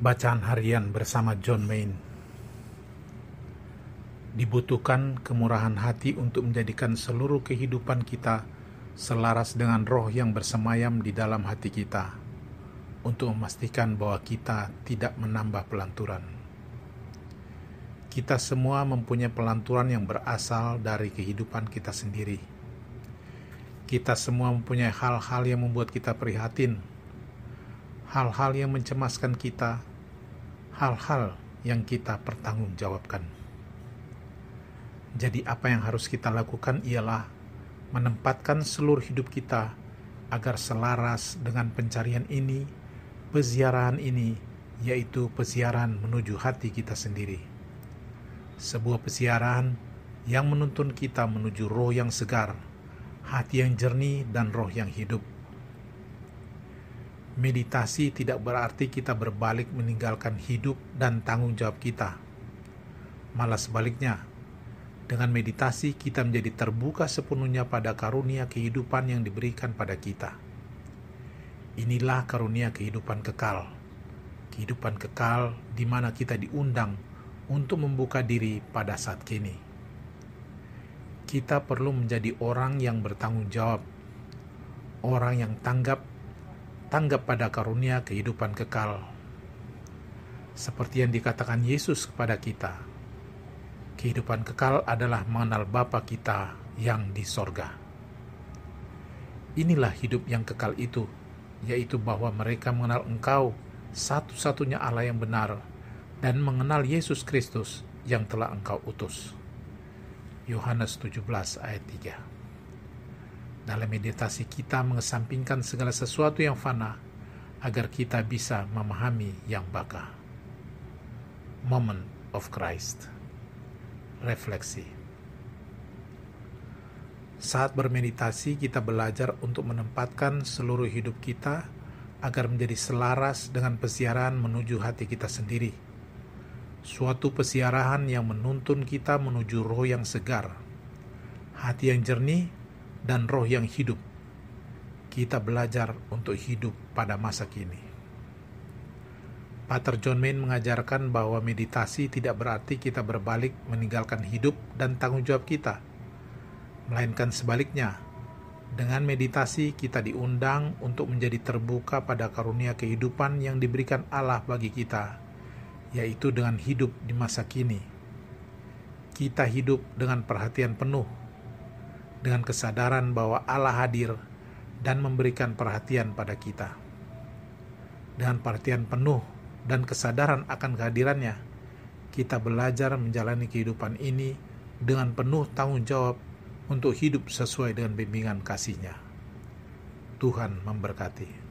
Bacaan harian bersama John Main. Dibutuhkan kemurahan hati untuk menjadikan seluruh kehidupan kita selaras dengan roh yang bersemayam di dalam hati kita, untuk memastikan bahwa kita tidak menambah pelanturan. Kita semua mempunyai pelanturan yang berasal dari kehidupan kita sendiri. Kita semua mempunyai hal-hal yang membuat kita prihatin, hal-hal yang mencemaskan kita, hal-hal yang kita pertanggungjawabkan. Jadi, apa yang harus kita lakukan ialah menempatkan seluruh hidup kita agar selaras dengan pencarian ini, peziarahan ini, yaitu peziarahan menuju hati kita sendiri. Sebuah peziarahan yang menuntun kita menuju roh yang segar, hati yang jernih, dan roh yang hidup. Meditasi tidak berarti kita berbalik meninggalkan hidup dan tanggung jawab kita. Malah sebaliknya, dengan meditasi kita menjadi terbuka sepenuhnya pada karunia kehidupan yang diberikan pada kita. Inilah karunia kehidupan kekal. Kehidupan kekal di mana kita diundang untuk membuka diri pada saat kini. Kita perlu menjadi orang yang bertanggung jawab, orang yang tanggap tanggap pada karunia kehidupan kekal. Seperti yang dikatakan Yesus kepada kita, kehidupan kekal adalah mengenal Bapa kita yang di sorga. Inilah hidup yang kekal itu, yaitu bahwa mereka mengenal Engkau, satu-satunya Allah yang benar, dan mengenal Yesus Kristus yang telah Engkau utus. Yohanes 17 ayat 3 Dalam meditasi kita mengesampingkan segala sesuatu yang fana, agar kita bisa memahami yang baka. Moment of Christ refleksi. Saat bermeditasi, kita belajar untuk menempatkan seluruh hidup kita agar menjadi selaras dengan pesiaran menuju hati kita sendiri. Suatu pesiarahan yang menuntun kita menuju roh yang segar, hati yang jernih, dan roh yang hidup. Kita belajar untuk hidup pada masa kini. Pater John Main mengajarkan bahwa meditasi tidak berarti kita berbalik meninggalkan hidup dan tanggung jawab kita, melainkan sebaliknya. Dengan meditasi, kita diundang untuk menjadi terbuka pada karunia kehidupan yang diberikan Allah bagi kita, yaitu dengan hidup di masa kini. Kita hidup dengan perhatian penuh, dengan kesadaran bahwa Allah hadir dan memberikan perhatian pada kita. Dengan perhatian penuh dan kesadaran akan kehadirannya, kita belajar menjalani kehidupan ini dengan penuh tanggung jawab untuk hidup sesuai dengan bimbingan kasihnya. Tuhan memberkati.